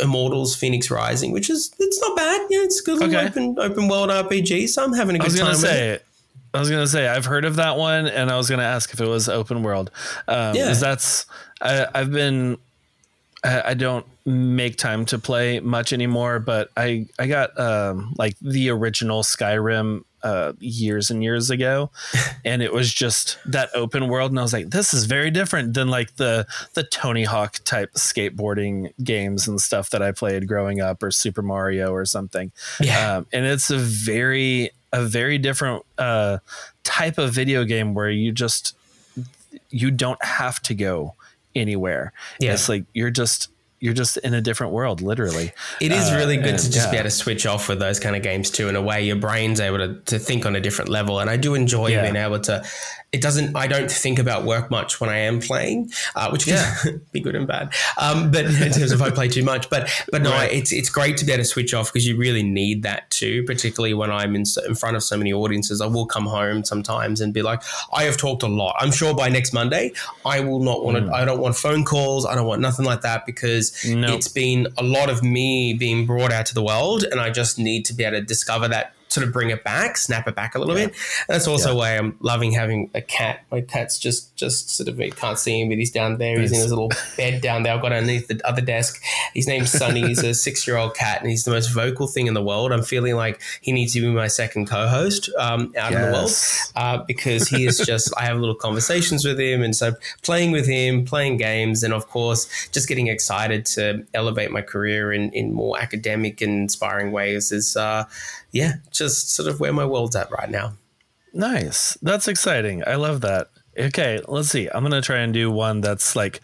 Immortals: Fenyx Rising, which is it's not bad. Yeah, it's good okay. open open world RPG. So I'm having a good time. Say, it. I was gonna say I've heard of that one, and I was gonna ask if it was open world. Um, yeah, that's I, I've been I don't make time to play much anymore, but I I got um, like the original Skyrim uh, years and years ago, and it was just that open world, and I was like, this is very different than like the the Tony Hawk type skateboarding games and stuff that I played growing up, or Super Mario or something. Yeah, um, and it's a very a very different uh, type of video game where you just you don't have to go anywhere. Yeah. It's like you're just you're just in a different world, literally. It is really good uh, to just yeah. be able to switch off with those kind of games too. In a way, your brain's able to, to think on a different level. And I do enjoy yeah. being able to it doesn't i don't think about work much when i am playing uh, which can yeah. be good and bad um, but in terms of i play too much but but no right. it's it's great to be able to switch off because you really need that too particularly when i'm in, in front of so many audiences i will come home sometimes and be like i have talked a lot i'm sure by next monday i will not want to mm. i don't want phone calls i don't want nothing like that because nope. it's been a lot of me being brought out to the world and i just need to be able to discover that sort of bring it back, snap it back a little yeah. bit. And that's also yeah. why I'm loving having a cat. My cat's just just sort of you can't see him, but he's down there. He's in his little bed down there. I've got underneath the other desk. His name's Sunny. He's a six year old cat, and he's the most vocal thing in the world. I'm feeling like he needs to be my second co-host um, out yes. in the world uh, because he is just. I have little conversations with him, and so playing with him, playing games, and of course just getting excited to elevate my career in in more academic and inspiring ways is. Uh, yeah, just sort of where my world's at right now. Nice. That's exciting. I love that. Okay, let's see. I'm gonna try and do one that's like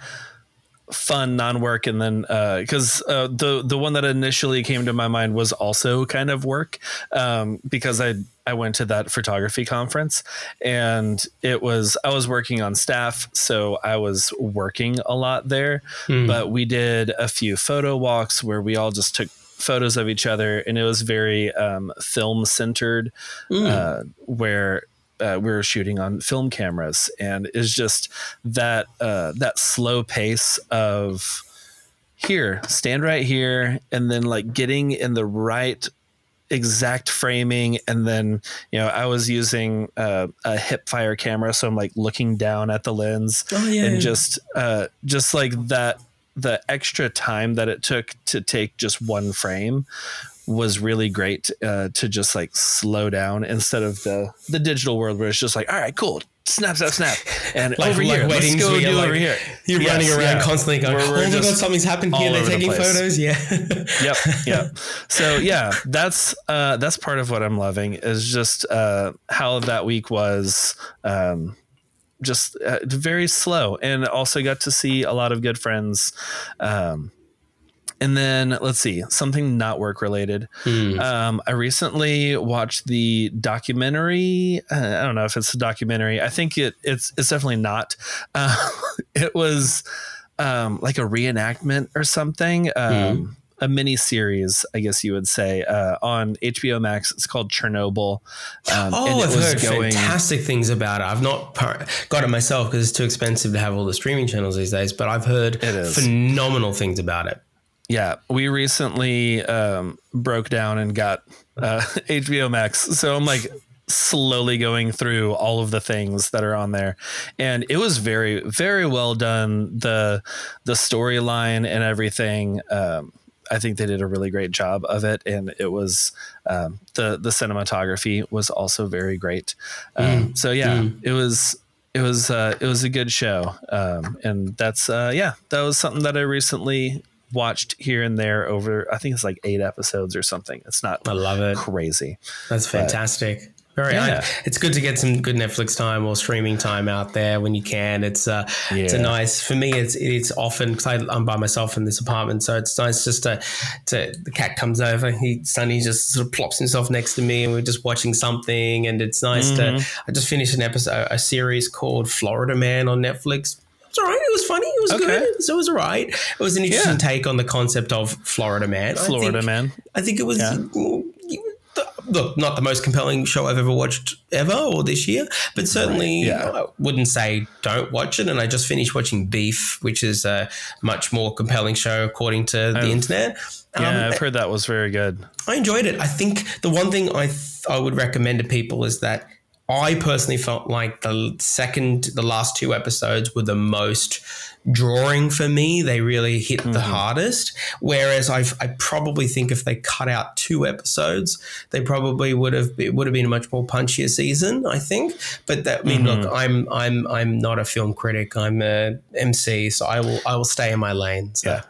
fun non-work and then because uh, uh, the the one that initially came to my mind was also kind of work um, because I I went to that photography conference and it was I was working on staff so I was working a lot there mm. but we did a few photo walks where we all just took photos of each other, and it was very um, film centered, mm. uh, where uh, we were shooting on film cameras, and it's just that uh, that slow pace of here, stand right here, and then like getting in the right exact framing and then you know i was using uh, a hip fire camera so i'm like looking down at the lens oh, yeah, and yeah. just uh, just like that the extra time that it took to take just one frame was really great uh, to just like slow down instead of the the digital world where it's just like all right cool. Snap snap snap. And like, over like here let's go do like, over here. you're yes, running around yeah. constantly going we're, we're oh my god something's happened. here they're taking the photos? Yeah. Yep yep. So yeah that's uh, that's part of what i'm loving is just uh, how that week was um, just uh, very slow. And also got to see a lot of good friends um, and then let's see something not work related. Mm. um, i recently watched the documentary uh, i don't know if it's a documentary. I think it it's it's definitely not. Uh, it was um, like a reenactment or something. Um, mm a mini series, I guess you would say, uh, on HBO Max. It's called Chernobyl. Um, oh, I've heard going, fantastic things about it. I've not got it myself because it's too expensive to have all the streaming channels these days, but I've heard phenomenal things about it. Yeah, we recently um, broke down and got uh, HBO Max, so I'm like slowly going through all of the things that are on there, and it was very very well done. the The storyline and everything. Um, I think they did a really great job of it, and it was um, the the cinematography was also very great. Um, mm. So yeah, mm. it was it was uh, it was a good show, um, and that's uh, yeah, that was something that I recently watched here and there over. I think it's like eight episodes or something. It's not. I love it. Crazy. That's fantastic. Very, yeah. I, it's good to get some good Netflix time or streaming time out there when you can. It's uh, yeah. it's a nice for me. It's it's often because I'm by myself in this apartment, so it's nice just to to the cat comes over. He Sunny just sort of plops himself next to me, and we're just watching something, and it's nice mm-hmm. to. I just finished an episode, a series called Florida Man on Netflix. It's all right. It was funny. It was okay. good. So it was all right. It was an interesting yeah. take on the concept of Florida Man. Florida I think, Man. I think it was yeah look, not the most compelling show I've ever watched ever or this year, but certainly right, yeah. I wouldn't say don't watch it. And I just finished watching Beef, which is a much more compelling show according to the I've, internet. Yeah, um, I've heard that was very good. I enjoyed it. I think the one thing I th- I would recommend to people is that I personally felt like the second, the last two episodes were the most drawing for me. They really hit mm-hmm. the hardest. Whereas I, I probably think if they cut out two episodes, they probably would have it would have been a much more punchier season. I think. But that I mean, mm-hmm. look, I'm I'm I'm not a film critic. I'm a MC, so I will I will stay in my lane. So. Yeah.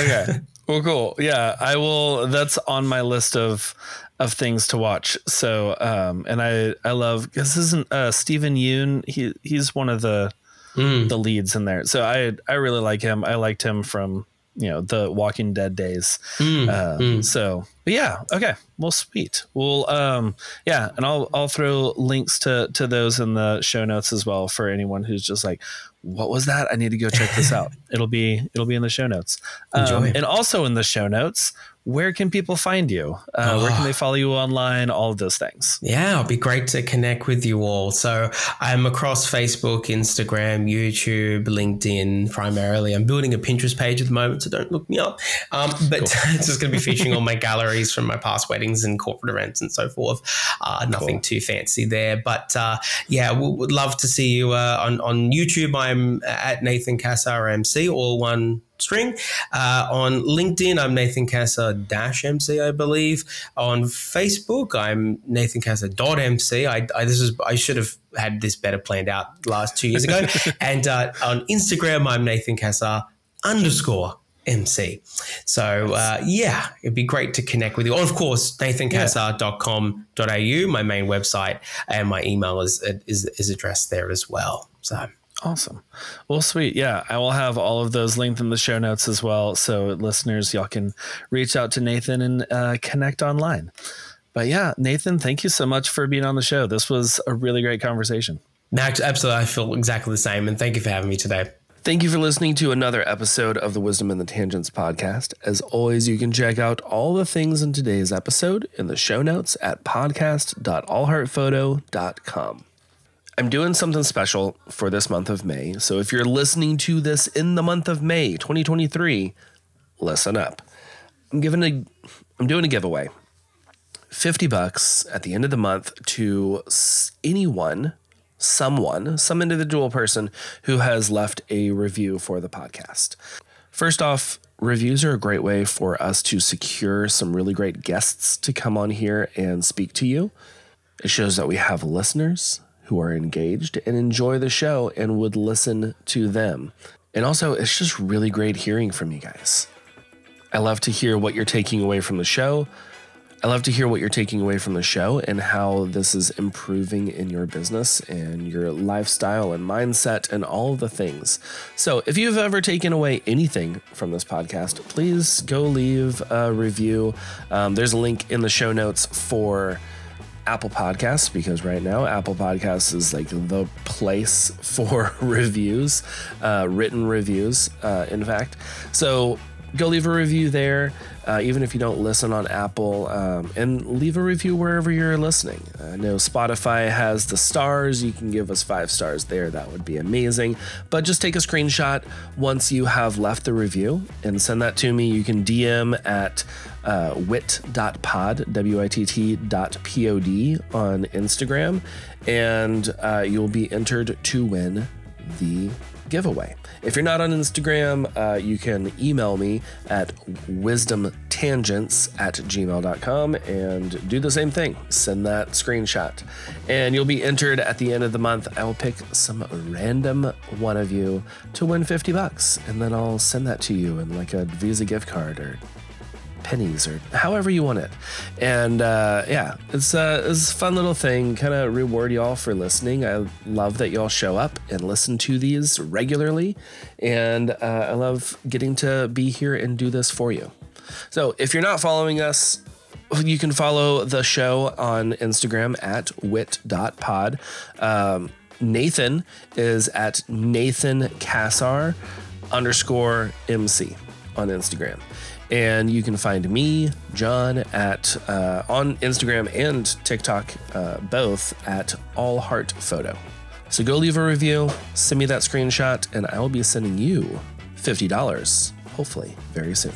Okay. well, cool. Yeah, I will. That's on my list of of things to watch. So, um, and I I love this isn't uh, Steven Yeun. He he's one of the mm. the leads in there. So I I really like him. I liked him from you know the Walking Dead days. Mm. Uh, mm. So yeah, okay, well, sweet. Well, um, yeah, and I'll I'll throw links to to those in the show notes as well for anyone who's just like, what was that? I need to go check this out. it'll be it'll be in the show notes. Um, and also in the show notes, where can people find you? Uh, oh. Where can they follow you online? All of those things. Yeah, it'll be great to connect with you all. So I'm across Facebook, Instagram, YouTube, LinkedIn primarily. I'm building a Pinterest page at the moment, so don't look me up. Um, but cool. it's just going to be featuring all my galleries from my past weddings and corporate events and so forth. Uh, nothing cool. too fancy there, but uh, yeah, we would love to see you uh, on on YouTube. I'm at Nathan Cassar MC, all one string. Uh, on LinkedIn, I'm Nathan Cassar dash MC, I believe. On Facebook, I'm Nathan Cassar dot MC. I, I this is I should have had this better planned out last two years ago. and uh, on Instagram, I'm Nathan Cassar underscore MC. So uh, yeah, it'd be great to connect with you. of course, nathancassar.com.au, my main website, and my email is, is is addressed there as well. So Awesome. Well, sweet. Yeah, I will have all of those linked in the show notes as well. So, listeners, y'all can reach out to Nathan and uh, connect online. But yeah, Nathan, thank you so much for being on the show. This was a really great conversation. Max, absolutely. I feel exactly the same. And thank you for having me today. Thank you for listening to another episode of the Wisdom and the Tangents podcast. As always, you can check out all the things in today's episode in the show notes at podcast.allheartphoto.com. I'm doing something special for this month of May. So if you're listening to this in the month of May 2023, listen up. I'm giving a I'm doing a giveaway. 50 bucks at the end of the month to anyone, someone, some individual person who has left a review for the podcast. First off, reviews are a great way for us to secure some really great guests to come on here and speak to you. It shows that we have listeners who are engaged and enjoy the show and would listen to them. And also, it's just really great hearing from you guys. I love to hear what you're taking away from the show. I love to hear what you're taking away from the show and how this is improving in your business and your lifestyle and mindset and all the things. So, if you've ever taken away anything from this podcast, please go leave a review. Um, there's a link in the show notes for Apple Podcasts because right now Apple Podcasts is like the place for reviews, uh, written reviews, uh, in fact. So go leave a review there, uh, even if you don't listen on Apple, um, and leave a review wherever you're listening. I know Spotify has the stars. You can give us five stars there. That would be amazing. But just take a screenshot once you have left the review and send that to me. You can DM at uh, witt.pod, W-I-T-T dot P-O-D on Instagram, and uh, you'll be entered to win the giveaway. If you're not on Instagram, uh, you can email me at wisdomtangents at gmail.com and do the same thing. Send that screenshot. And you'll be entered at the end of the month. I will pick some random one of you to win 50 bucks. And then I'll send that to you in like a Visa gift card or pennies or however you want it. And uh, yeah, it's, uh, it's a fun little thing. Kind of reward y'all for listening. I love that y'all show up and listen to these regularly. And uh, I love getting to be here and do this for you. So if you're not following us, you can follow the show on Instagram at witt.pod. Um, Nathan is at Nathan Cassar underscore MC on Instagram. And you can find me, John, at uh, on Instagram and TikTok, uh, both at All Heart Photo. So go leave a review, send me that screenshot, and I will be sending you $50, hopefully, very soon.